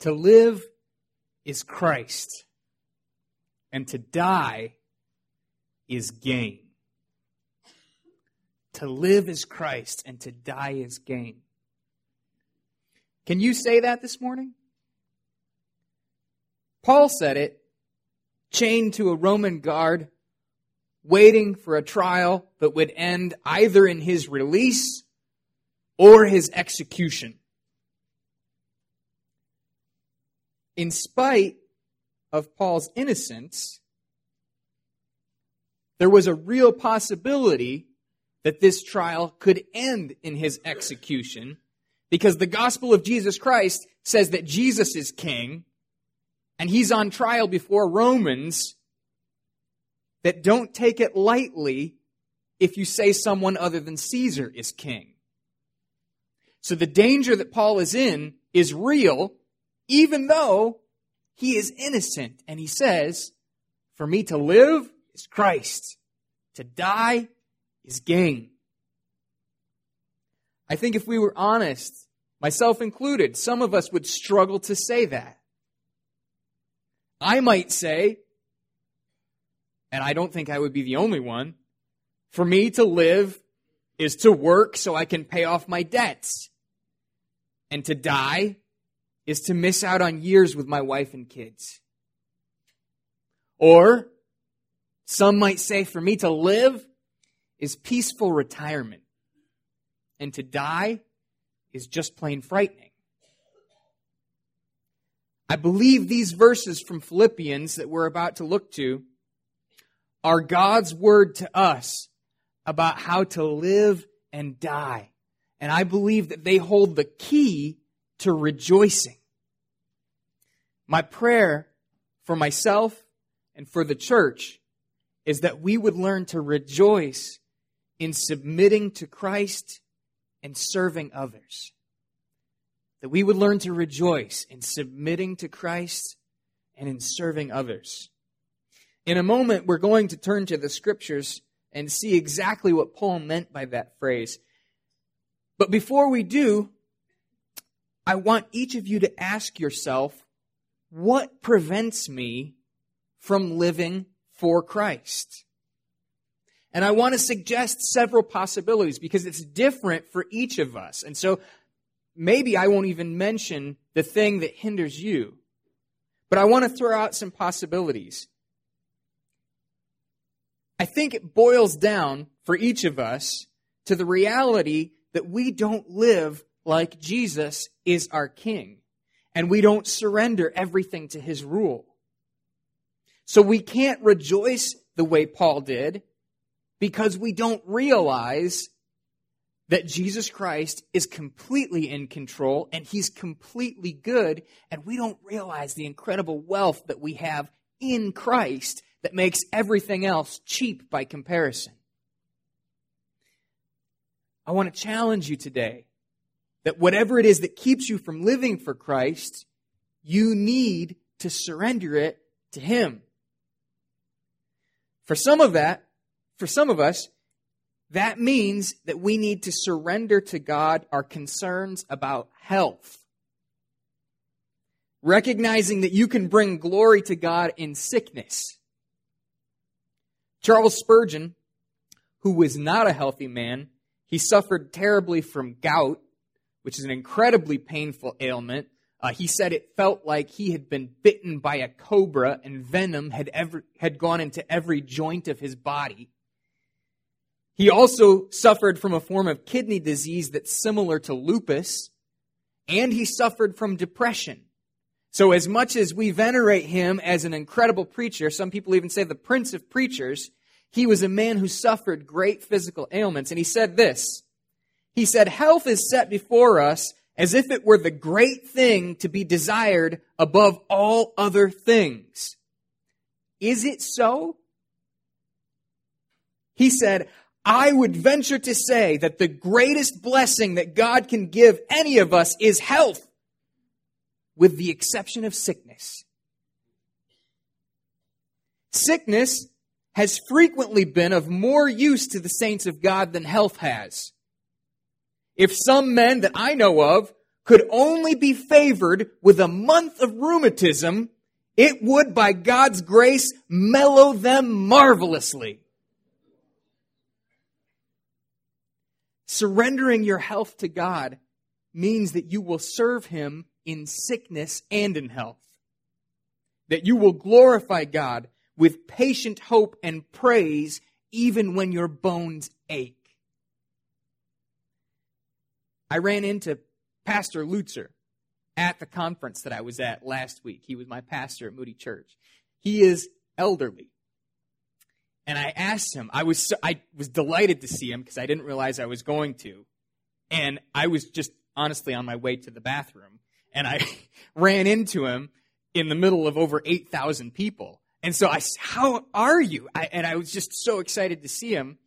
To live is Christ, and to die is gain. To live is Christ, and to die is gain. Can you say that this morning? Paul said it, chained to a Roman guard, waiting for a trial that would end either in his release or his execution. In spite of Paul's innocence, there was a real possibility that this trial could end in his execution because the gospel of Jesus Christ says that Jesus is king and he's on trial before Romans that don't take it lightly if you say someone other than Caesar is king. So the danger that Paul is in is real, even though he is innocent. And he says, For me to live is Christ, to die is gain. I think if we were honest, myself included, some of us would struggle to say that. I might say, and I don't think I would be the only one, for me to live is to work so I can pay off my debts. And to die is to miss out on years with my wife and kids. Or, some might say for me to live is peaceful retirement. And to die is just plain frightening. I believe these verses from Philippians that we're about to look to are God's word to us about how to live and die. And I believe that they hold the key to rejoicing. My prayer for myself and for the church is that we would learn to rejoice in submitting to Christ and serving others. That we would learn to rejoice in submitting to Christ and in serving others. In a moment, we're going to turn to the scriptures and see exactly what Paul meant by that phrase. But before we do, I want each of you to ask yourself, what prevents me from living for Christ? And I want to suggest several possibilities because it's different for each of us. And so maybe I won't even mention the thing that hinders you. But I want to throw out some possibilities. I think it boils down for each of us to the reality that we don't live like Jesus is our king and we don't surrender everything to his rule. So we can't rejoice the way Paul did because we don't realize that Jesus Christ is completely in control and he's completely good, and we don't realize the incredible wealth that we have in Christ that makes everything else cheap by comparison. I want to challenge you today that whatever it is that keeps you from living for Christ, you need to surrender it to Him. For some of that, for some of us, that means that we need to surrender to God our concerns about health. Recognizing that you can bring glory to God in sickness. Charles Spurgeon, who was not a healthy man, he suffered terribly from gout, which is an incredibly painful ailment uh, he said it felt like he had been bitten by a cobra and venom had, ever, had gone into every joint of his body. He also suffered from a form of kidney disease that's similar to lupus, and he suffered from depression. So, as much as we venerate him as an incredible preacher, some people even say the prince of preachers, he was a man who suffered great physical ailments. And he said this He said, Health is set before us as if it were the great thing to be desired above all other things. Is it so? He said, I would venture to say that the greatest blessing that God can give any of us is health, with the exception of sickness. Sickness has frequently been of more use to the saints of God than health has. If some men that I know of could only be favored with a month of rheumatism, it would, by God's grace, mellow them marvelously. Surrendering your health to God means that you will serve Him in sickness and in health. That you will glorify God with patient hope and praise even when your bones ache. I ran into Pastor Lutzer at the conference that I was at last week. He was my pastor at Moody Church. He is elderly. And I asked him, I was, I was delighted to see him because I didn't realize I was going to. And I was just honestly on my way to the bathroom. And I ran into him in the middle of over 8,000 people. And so I said, How are you? I, and I was just so excited to see him.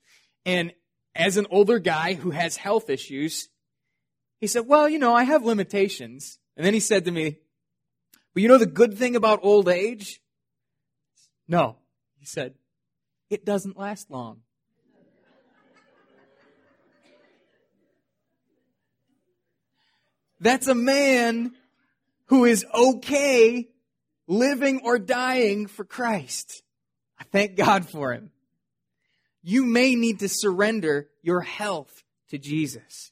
And as an older guy who has health issues, he said, Well, you know, I have limitations. And then he said to me, But you know the good thing about old age? No. He said, It doesn't last long. That's a man who is okay living or dying for Christ. I thank God for him. You may need to surrender your health to Jesus.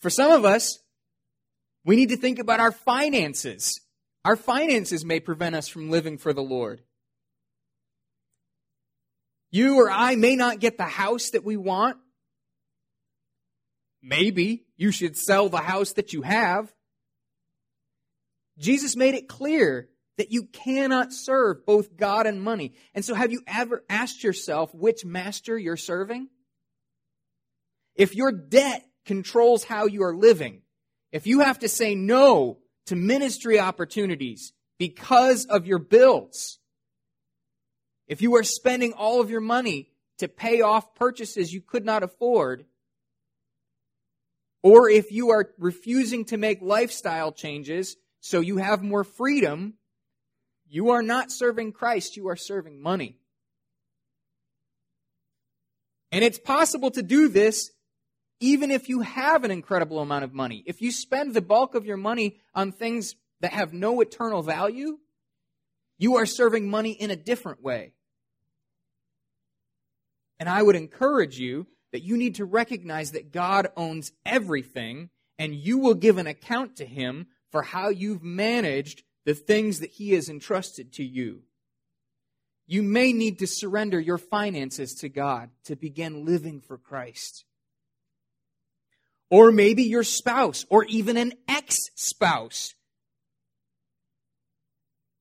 For some of us, we need to think about our finances. Our finances may prevent us from living for the Lord. You or I may not get the house that we want. Maybe you should sell the house that you have. Jesus made it clear that you cannot serve both God and money. And so have you ever asked yourself which master you're serving? If your debt controls how you are living, if you have to say no to ministry opportunities because of your bills, if you are spending all of your money to pay off purchases you could not afford, or if you are refusing to make lifestyle changes so you have more freedom, you are not serving Christ, you are serving money. And it's possible to do this even if you have an incredible amount of money. If you spend the bulk of your money on things that have no eternal value, you are serving money in a different way. And I would encourage you that you need to recognize that God owns everything and you will give an account to Him for how you've managed the things that He has entrusted to you. You may need to surrender your finances to God to begin living for Christ. Or maybe your spouse, or even an ex spouse,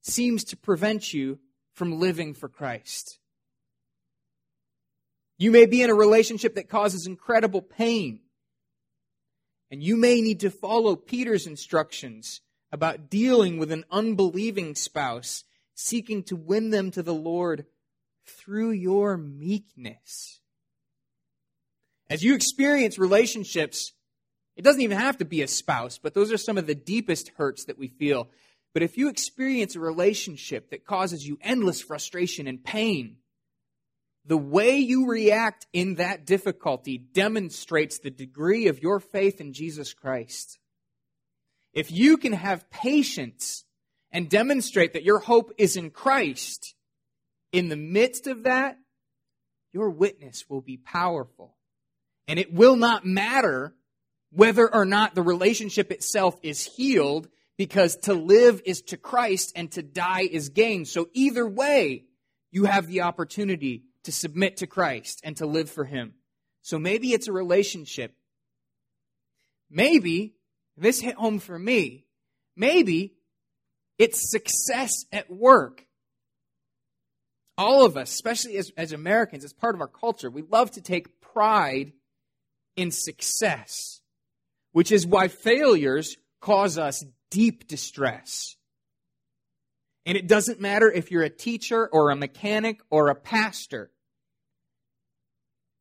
seems to prevent you from living for Christ. You may be in a relationship that causes incredible pain. And you may need to follow Peter's instructions about dealing with an unbelieving spouse, seeking to win them to the Lord through your meekness. As you experience relationships, it doesn't even have to be a spouse, but those are some of the deepest hurts that we feel. But if you experience a relationship that causes you endless frustration and pain, the way you react in that difficulty demonstrates the degree of your faith in Jesus Christ. If you can have patience and demonstrate that your hope is in Christ, in the midst of that, your witness will be powerful. And it will not matter whether or not the relationship itself is healed, because to live is to Christ and to die is gain. So either way, you have the opportunity to submit to Christ and to live for Him. So maybe it's a relationship. Maybe, this hit home for me, maybe it's success at work. All of us, especially as, as Americans, as part of our culture, we love to take pride in success, which is why failures cause us deep distress. And it doesn't matter if you're a teacher or a mechanic or a pastor.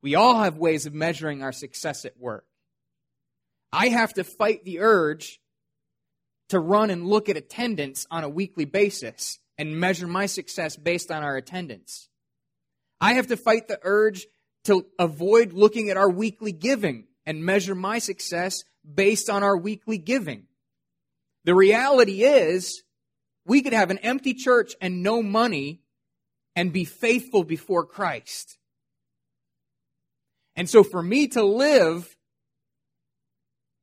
We all have ways of measuring our success at work. I have to fight the urge to run and look at attendance on a weekly basis and measure my success based on our attendance. I have to fight the urge to avoid looking at our weekly giving and measure my success based on our weekly giving. The reality is, we could have an empty church and no money and be faithful before Christ. And so for me to live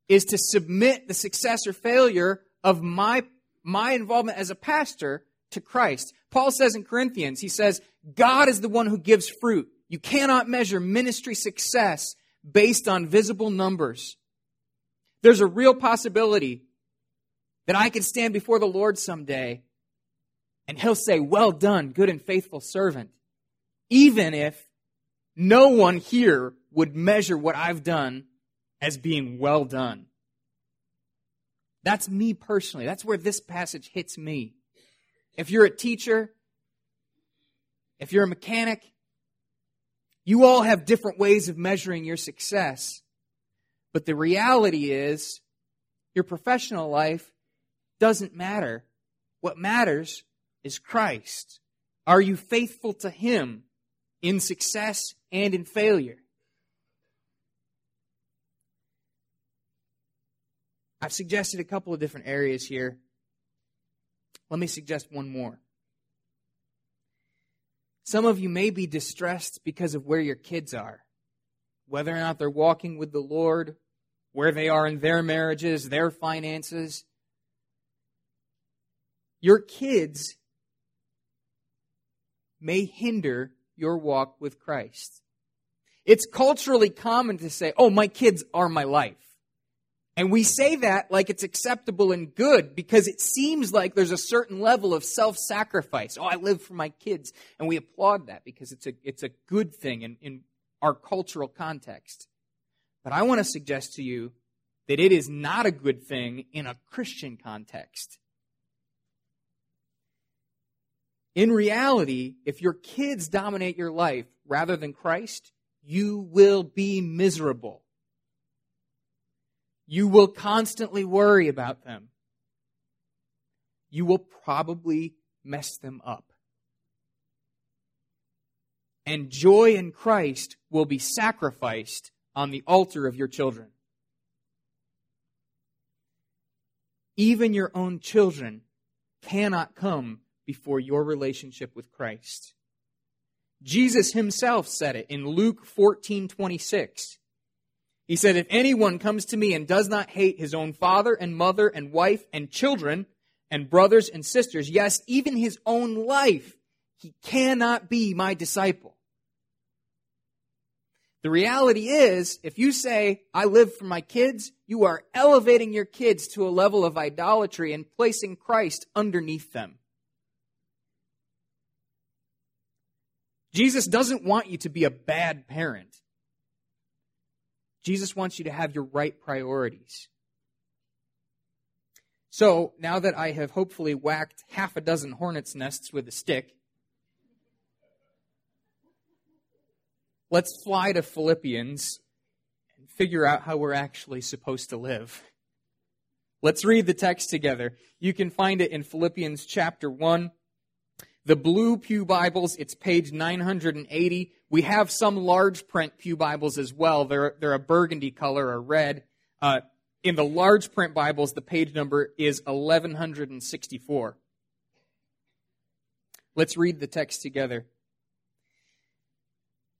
is to submit the success or failure of my, my involvement as a pastor to Christ. Paul says in Corinthians, he says, God is the one who gives fruit. You cannot measure ministry success based on visible numbers. There's a real possibility that I could stand before the Lord someday and he'll say, Well done, good and faithful servant. Even if no one here would measure what I've done as being well done. That's me personally. That's where this passage hits me. If you're a teacher, if you're a mechanic, you all have different ways of measuring your success. But the reality is, your professional life doesn't matter. What matters is Christ. Are you faithful to Him in success and in failure? I've suggested a couple of different areas here. Let me suggest one more. Some of you may be distressed because of where your kids are, whether or not they're walking with the Lord, where they are in their marriages, their finances. Your kids may hinder your walk with Christ. It's culturally common to say, oh, my kids are my life. And we say that like it's acceptable and good because it seems like there's a certain level of self sacrifice. Oh, I live for my kids. And we applaud that because it's a, it's a good thing in, in our cultural context. But I want to suggest to you that it is not a good thing in a Christian context. In reality, if your kids dominate your life rather than Christ, you will be miserable. You will constantly worry about them. You will probably mess them up. And joy in Christ will be sacrificed on the altar of your children. Even your own children cannot come before your relationship with Christ. Jesus himself said it in Luke 14 26. He said, If anyone comes to me and does not hate his own father and mother and wife and children and brothers and sisters, yes, even his own life, he cannot be my disciple. The reality is, if you say, I live for my kids, you are elevating your kids to a level of idolatry and placing Christ underneath them. Jesus doesn't want you to be a bad parent. Jesus wants you to have your right priorities. So, now that I have hopefully whacked half a dozen hornet's nests with a stick, let's fly to Philippians and figure out how we're actually supposed to live. Let's read the text together. You can find it in Philippians chapter 1. The blue Pew Bibles, it's page 980. We have some large print Pew Bibles as well. They're, they're a burgundy color or red. Uh, in the large print Bibles, the page number is 1164. Let's read the text together.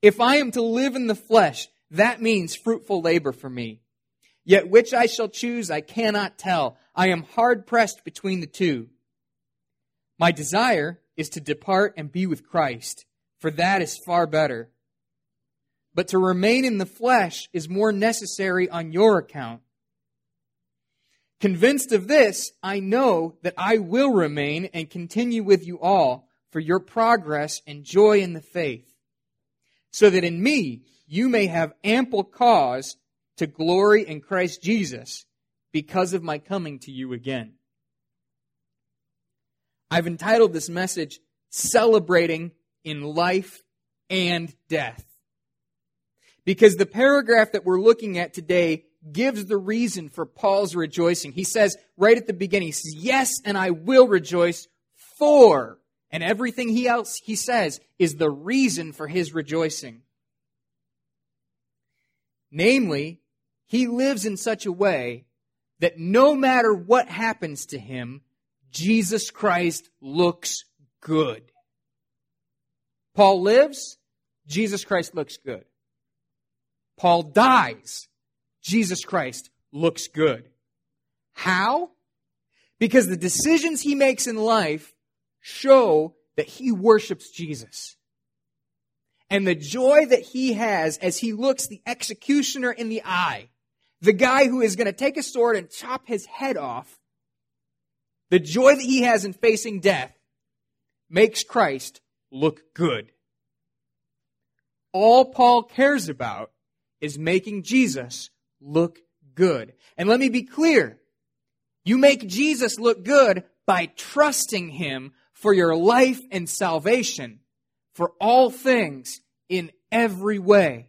If I am to live in the flesh, that means fruitful labor for me. Yet which I shall choose, I cannot tell. I am hard pressed between the two. My desire is to depart and be with Christ, for that is far better. But to remain in the flesh is more necessary on your account. Convinced of this, I know that I will remain and continue with you all for your progress and joy in the faith, so that in me you may have ample cause to glory in Christ Jesus because of my coming to you again. I've entitled this message, Celebrating in Life and Death. Because the paragraph that we're looking at today gives the reason for Paul's rejoicing. He says right at the beginning, he says, Yes, and I will rejoice for. And everything he else he says is the reason for his rejoicing. Namely, he lives in such a way that no matter what happens to him, Jesus Christ looks good. Paul lives, Jesus Christ looks good. Paul dies, Jesus Christ looks good. How? Because the decisions he makes in life show that he worships Jesus. And the joy that he has as he looks the executioner in the eye, the guy who is going to take a sword and chop his head off, the joy that he has in facing death makes Christ look good. All Paul cares about is making Jesus look good. And let me be clear. You make Jesus look good by trusting him for your life and salvation, for all things in every way.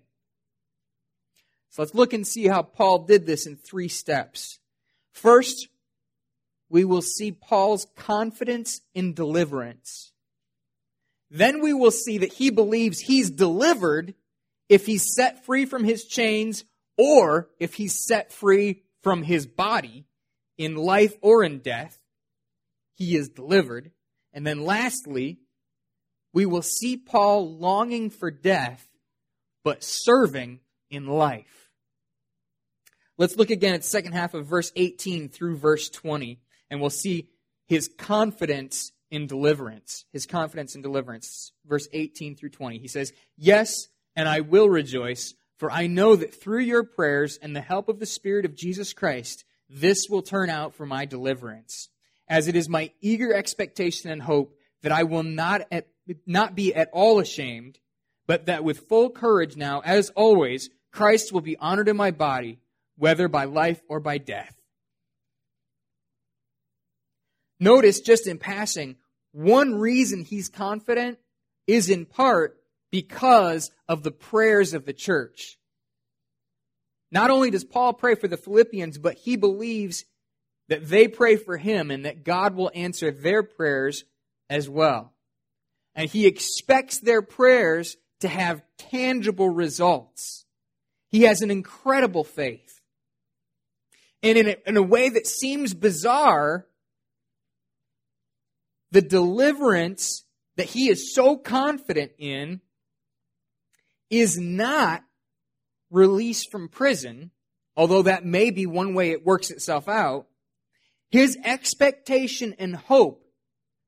So let's look and see how Paul did this in three steps. First, we will see Paul's confidence in deliverance. Then we will see that he believes he's delivered if he's set free from his chains or if he's set free from his body in life or in death. He is delivered. And then lastly, we will see Paul longing for death, but serving in life. Let's look again at second half of verse 18 through verse 20, and we'll see his confidence in deliverance. His confidence in deliverance. Verse 18 through 20. He says, Yes, and I will rejoice, for I know that through your prayers and the help of the Spirit of Jesus Christ, this will turn out for my deliverance as it is my eager expectation and hope that I will not, at, not be at all ashamed, but that with full courage now, as always, Christ will be honored in my body, whether by life or by death. Notice, just in passing, one reason he's confident is in part because of the prayers of the church. Not only does Paul pray for the Philippians, but he believes that they pray for him and that God will answer their prayers as well. And he expects their prayers to have tangible results. He has an incredible faith. And in a, in a way that seems bizarre, the deliverance that he is so confident in is not release from prison, although that may be one way it works itself out. His expectation and hope,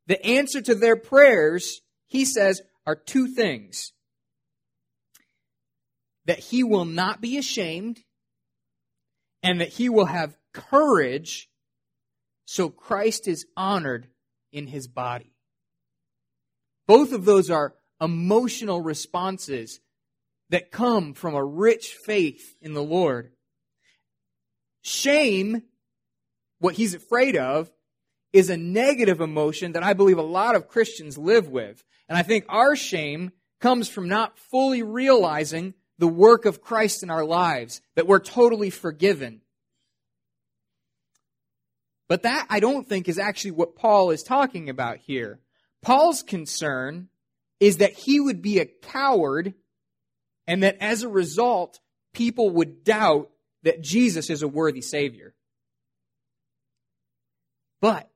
the answer to their prayers, he says, are two things. That he will not be ashamed and that he will have courage so Christ is honored in his body. Both of those are emotional responses that come from a rich faith in the Lord. Shame what he's afraid of is a negative emotion that I believe a lot of Christians live with. And I think our shame comes from not fully realizing the work of Christ in our lives, that we're totally forgiven. But that, I don't think, is actually what Paul is talking about here. Paul's concern is that he would be a coward and that as a result, people would doubt that Jesus is a worthy Savior. But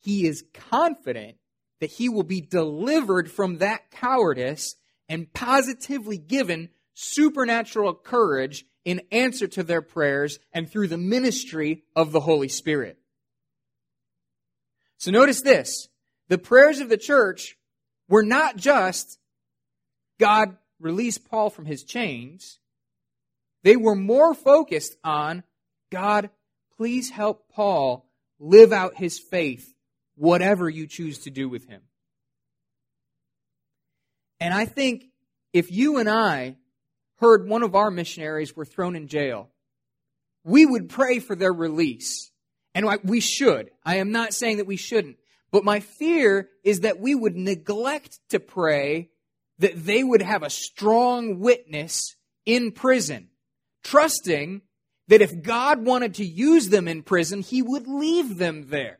he is confident that he will be delivered from that cowardice and positively given supernatural courage in answer to their prayers and through the ministry of the Holy Spirit. So notice this. The prayers of the church were not just God release Paul from his chains. They were more focused on God, please help Paul live out his faith, whatever you choose to do with him. And I think if you and I heard one of our missionaries were thrown in jail, we would pray for their release. And we should. I am not saying that we shouldn't. But my fear is that we would neglect to pray that they would have a strong witness in prison, trusting that if God wanted to use them in prison, he would leave them there.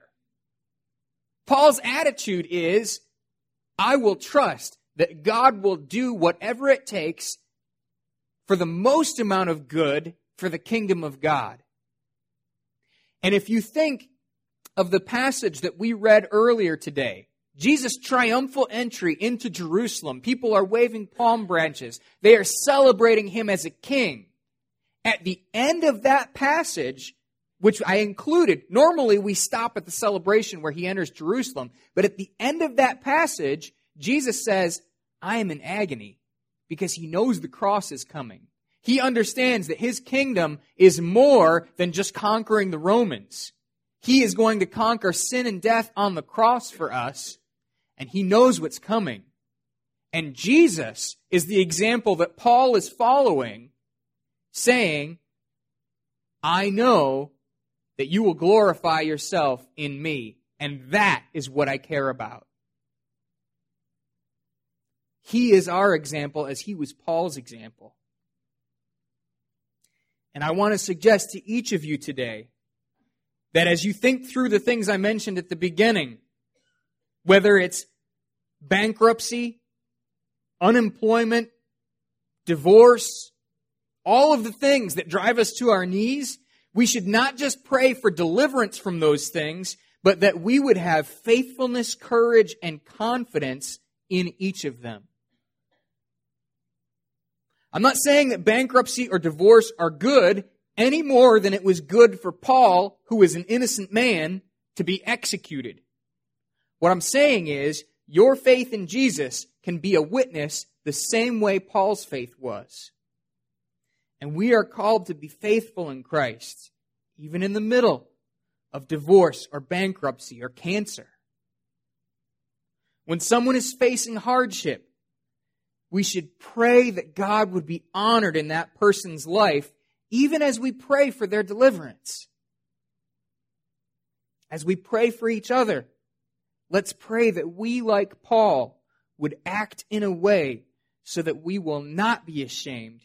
Paul's attitude is, I will trust that God will do whatever it takes for the most amount of good for the kingdom of God. And if you think of the passage that we read earlier today, Jesus' triumphal entry into Jerusalem, people are waving palm branches. They are celebrating him as a king. At the end of that passage, which I included, normally we stop at the celebration where he enters Jerusalem, but at the end of that passage, Jesus says, I am in agony because he knows the cross is coming. He understands that his kingdom is more than just conquering the Romans. He is going to conquer sin and death on the cross for us, and he knows what's coming. And Jesus is the example that Paul is following, saying, I know that you will glorify yourself in me, and that is what I care about. He is our example as he was Paul's example. And I want to suggest to each of you today that as you think through the things I mentioned at the beginning, whether it's bankruptcy, unemployment, divorce, all of the things that drive us to our knees, we should not just pray for deliverance from those things, but that we would have faithfulness, courage, and confidence in each of them. I'm not saying that bankruptcy or divorce are good any more than it was good for Paul, who was an innocent man, to be executed. What I'm saying is, your faith in Jesus can be a witness the same way Paul's faith was. And we are called to be faithful in Christ, even in the middle of divorce or bankruptcy or cancer. When someone is facing hardship, we should pray that God would be honored in that person's life, even as we pray for their deliverance. As we pray for each other, let's pray that we, like Paul, would act in a way so that we will not be ashamed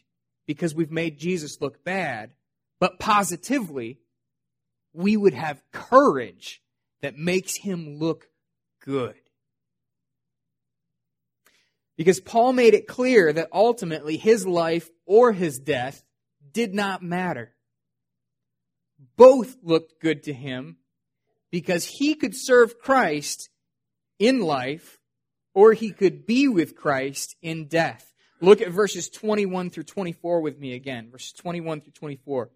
because we've made Jesus look bad, but positively, we would have courage that makes him look good. Because Paul made it clear that ultimately his life or his death did not matter. Both looked good to him because he could serve Christ in life or he could be with Christ in death. Look at verses 21 through 24 with me again. Verses 21 through 24.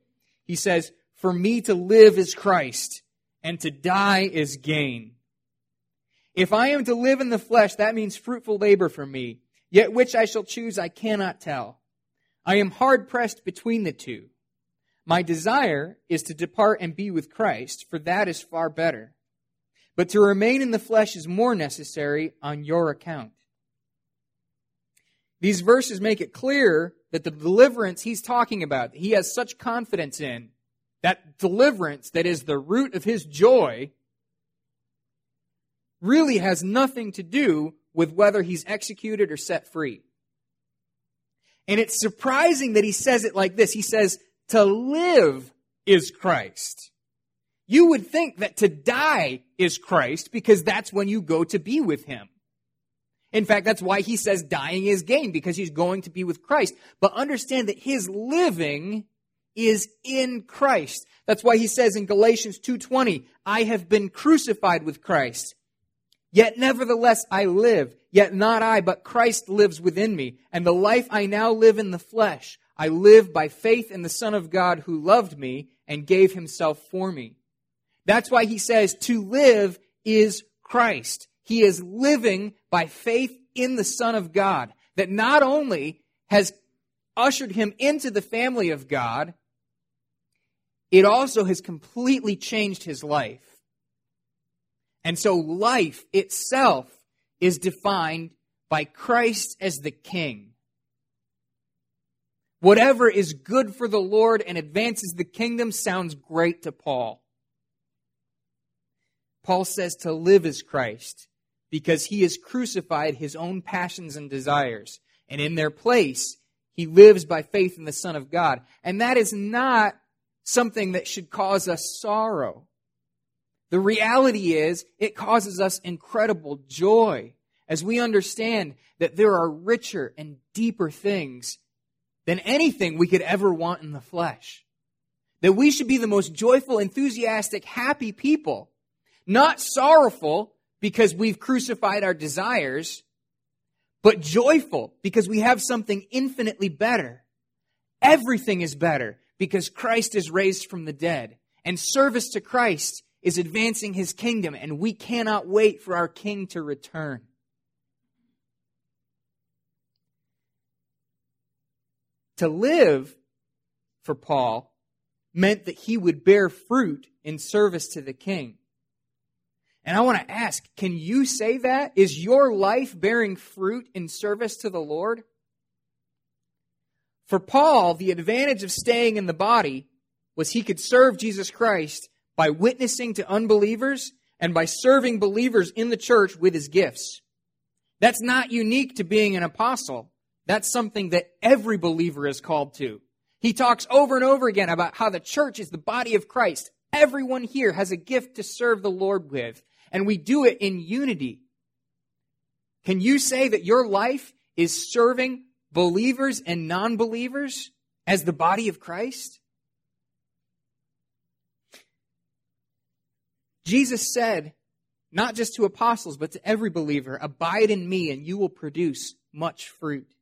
He says, For me to live is Christ, and to die is gain. If I am to live in the flesh, that means fruitful labor for me. Yet which I shall choose, I cannot tell. I am hard pressed between the two. My desire is to depart and be with Christ, for that is far better. But to remain in the flesh is more necessary on your account. These verses make it clear that the deliverance he's talking about, he has such confidence in, that deliverance that is the root of his joy, really has nothing to do with whether he's executed or set free. And it's surprising that he says it like this. He says, to live is Christ. You would think that to die is Christ because that's when you go to be with him. In fact, that's why he says dying is gain because he's going to be with Christ. But understand that his living is in Christ. That's why he says in Galatians 2:20, I have been crucified with Christ. Yet nevertheless I live, yet not I, but Christ lives within me. And the life I now live in the flesh, I live by faith in the Son of God who loved me and gave himself for me. That's why he says to live is Christ. He is living by faith in the Son of God that not only has ushered him into the family of God, it also has completely changed his life. And so life itself is defined by Christ as the King. Whatever is good for the Lord and advances the kingdom sounds great to Paul. Paul says to live is Christ because he has crucified his own passions and desires. And in their place, he lives by faith in the Son of God. And that is not something that should cause us sorrow. The reality is, it causes us incredible joy as we understand that there are richer and deeper things than anything we could ever want in the flesh. That we should be the most joyful, enthusiastic, happy people not sorrowful because we've crucified our desires, but joyful because we have something infinitely better. Everything is better because Christ is raised from the dead. And service to Christ is advancing his kingdom, and we cannot wait for our king to return. To live for Paul meant that he would bear fruit in service to the king. And I want to ask, can you say that? Is your life bearing fruit in service to the Lord? For Paul, the advantage of staying in the body was he could serve Jesus Christ by witnessing to unbelievers and by serving believers in the church with his gifts. That's not unique to being an apostle. That's something that every believer is called to. He talks over and over again about how the church is the body of Christ. Everyone here has a gift to serve the Lord with and we do it in unity. Can you say that your life is serving believers and non believers as the body of Christ? Jesus said, not just to apostles, but to every believer, Abide in me, and you will produce much fruit.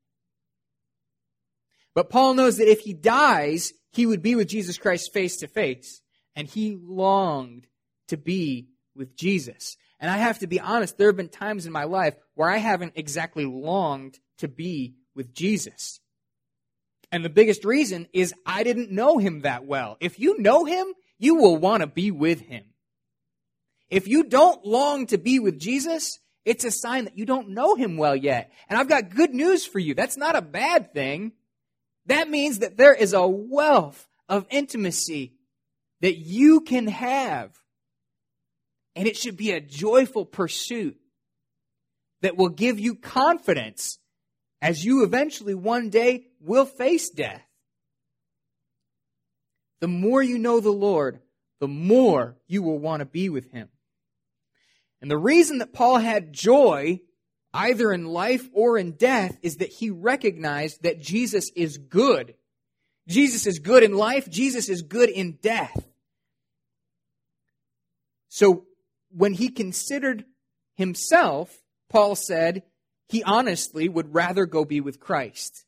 But Paul knows that if he dies, he would be with Jesus Christ face to face, and he longed to be with Jesus. And I have to be honest, there have been times in my life where I haven't exactly longed to be with Jesus. And the biggest reason is I didn't know him that well. If you know him, you will want to be with him. If you don't long to be with Jesus, it's a sign that you don't know him well yet. And I've got good news for you. That's not a bad thing. That means that there is a wealth of intimacy that you can have and it should be a joyful pursuit that will give you confidence as you eventually one day will face death. The more you know the Lord, the more you will want to be with Him. And the reason that Paul had joy, either in life or in death, is that he recognized that Jesus is good. Jesus is good in life, Jesus is good in death. So when he considered himself, Paul said he honestly would rather go be with Christ.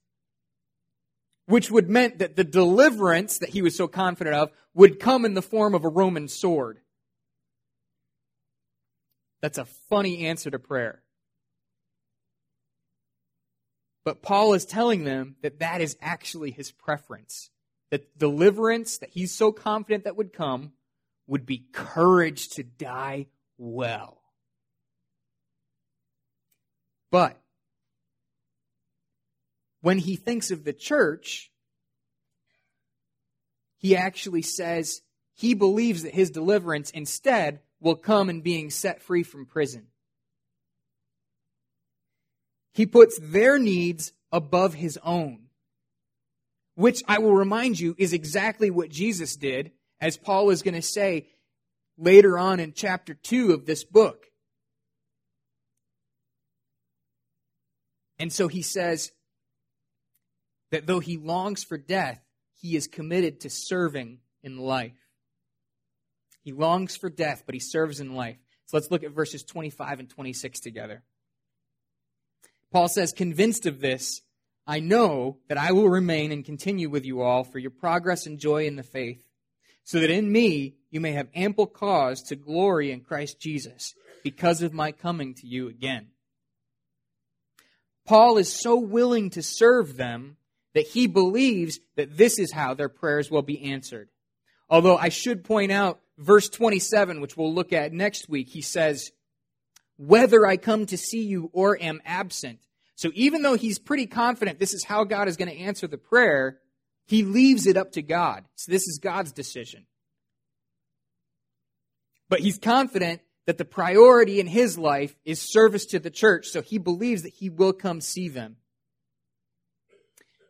Which would meant that the deliverance that he was so confident of would come in the form of a Roman sword. That's a funny answer to prayer. But Paul is telling them that that is actually his preference. That deliverance that he's so confident that would come would be courage to die well. But when he thinks of the church, he actually says he believes that his deliverance instead will come in being set free from prison. He puts their needs above his own, which I will remind you is exactly what Jesus did, as Paul is going to say later on in chapter 2 of this book. And so he says that though he longs for death, he is committed to serving in life. He longs for death, but he serves in life. So let's look at verses 25 and 26 together. Paul says, Convinced of this, I know that I will remain and continue with you all for your progress and joy in the faith, so that in me you may have ample cause to glory in Christ Jesus because of my coming to you again. Paul is so willing to serve them that he believes that this is how their prayers will be answered. Although I should point out verse 27, which we'll look at next week, he says, Whether I come to see you or am absent. So even though he's pretty confident this is how God is going to answer the prayer, he leaves it up to God. So this is God's decision. But he's confident that the priority in his life is service to the church, so he believes that he will come see them.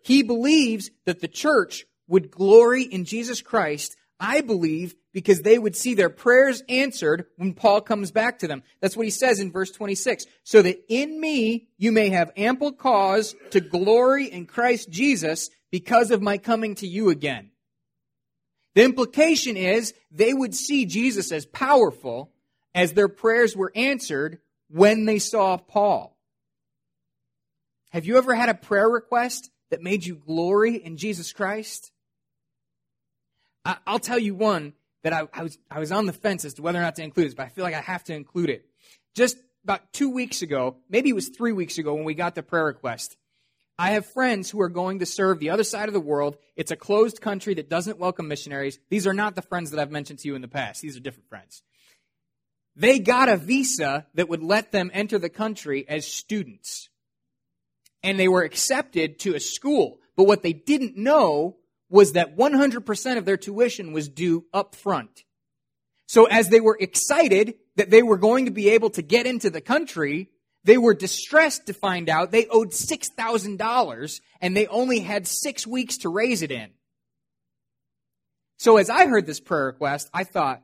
He believes that the church would glory in Jesus Christ, I believe, because they would see their prayers answered when Paul comes back to them. That's what he says in verse 26. So that in me you may have ample cause to glory in Christ Jesus because of my coming to you again. The implication is they would see Jesus as powerful as their prayers were answered when they saw Paul. Have you ever had a prayer request that made you glory in Jesus Christ? I, will tell you one that I, I, was, I was on the fence as to whether or not to include this, but I feel like I have to include it. Just about two weeks ago, maybe it was three weeks ago when we got the prayer request, I have friends who are going to serve the other side of the world. It's a closed country that doesn't welcome missionaries. These are not the friends that I've mentioned to you in the past. These are different friends. They got a visa that would let them enter the country as students. And they were accepted to a school. But what they didn't know was that 100% of their tuition was due up front. So as they were excited that they were going to be able to get into the country, they were distressed to find out they owed $6,000 and they only had six weeks to raise it in. So as I heard this prayer request, I thought,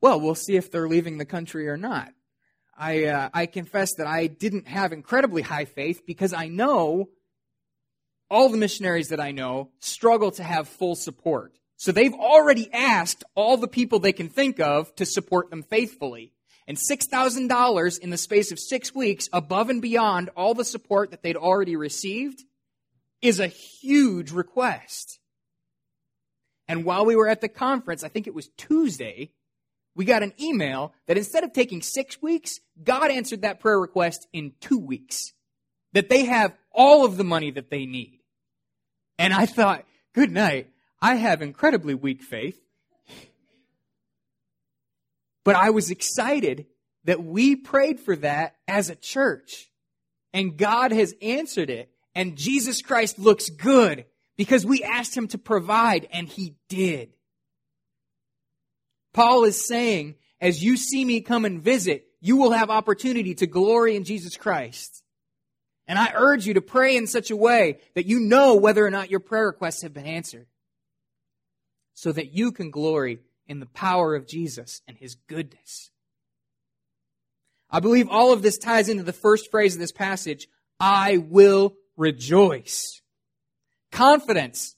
well, we'll see if they're leaving the country or not. I, uh, I confess that I didn't have incredibly high faith because I know all the missionaries that I know struggle to have full support. So they've already asked all the people they can think of to support them faithfully and $6,000 in the space of six weeks above and beyond all the support that they'd already received is a huge request. And while we were at the conference, I think it was Tuesday, we got an email that instead of taking six weeks, God answered that prayer request in two weeks. That they have all of the money that they need. And I thought, good night. I have incredibly weak faith. But I was excited that we prayed for that as a church. And God has answered it. And Jesus Christ looks good because we asked him to provide and he did. Paul is saying, as you see me come and visit, you will have opportunity to glory in Jesus Christ. And I urge you to pray in such a way that you know whether or not your prayer requests have been answered. So that you can glory in the power of Jesus and his goodness. I believe all of this ties into the first phrase of this passage I will rejoice. Confidence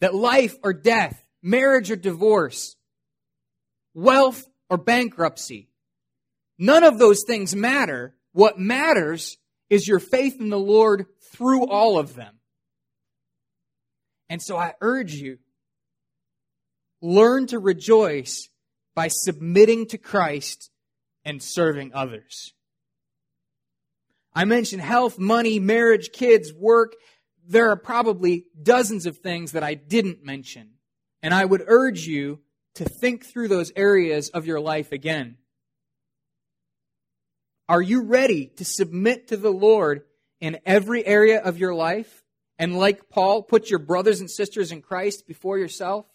that life or death, marriage or divorce, wealth or bankruptcy, none of those things matter. What matters is your faith in the Lord through all of them. And so I urge you learn to rejoice by submitting to Christ and serving others. I mentioned health, money, marriage, kids, work. There are probably dozens of things that I didn't mention. And I would urge you to think through those areas of your life again. Are you ready to submit to the Lord in every area of your life? And like Paul, put your brothers and sisters in Christ before yourself?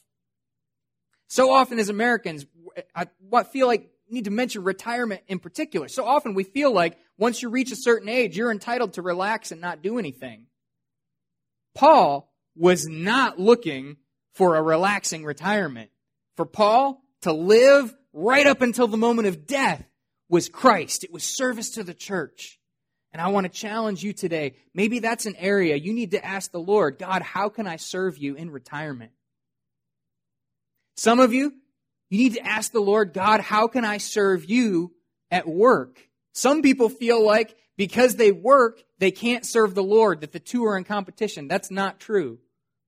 So often as Americans, I feel like need to mention retirement in particular. So often we feel like once you reach a certain age, you're entitled to relax and not do anything. Paul was not looking for a relaxing retirement. For Paul to live right up until the moment of death was Christ. It was service to the church. And I want to challenge you today. Maybe that's an area you need to ask the Lord, God, how can I serve you in retirement? Some of you, you need to ask the Lord, God, how can I serve you at work? Some people feel like because they work, they can't serve the Lord, that the two are in competition. That's not true.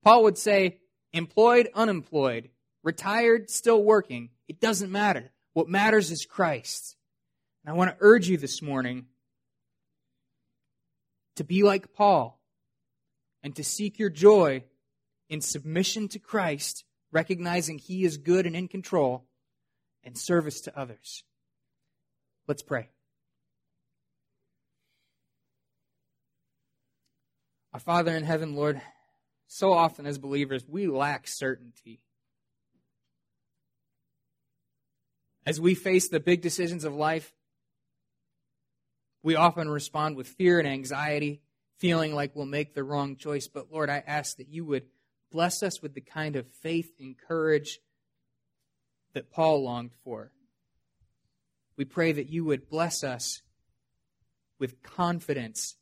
Paul would say, employed, unemployed, retired, still working. It doesn't matter. What matters is Christ. And I want to urge you this morning to be like Paul and to seek your joy in submission to Christ recognizing He is good and in control, and service to others. Let's pray. Our Father in heaven, Lord, so often as believers, we lack certainty. As we face the big decisions of life, we often respond with fear and anxiety, feeling like we'll make the wrong choice. But Lord, I ask that you would bless us with the kind of faith and courage that Paul longed for. We pray that you would bless us with confidence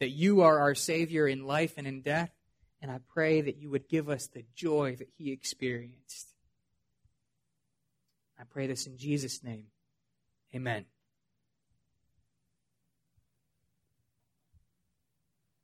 that you are our Savior in life and in death. And I pray that you would give us the joy that he experienced. I pray this in Jesus' name. Amen.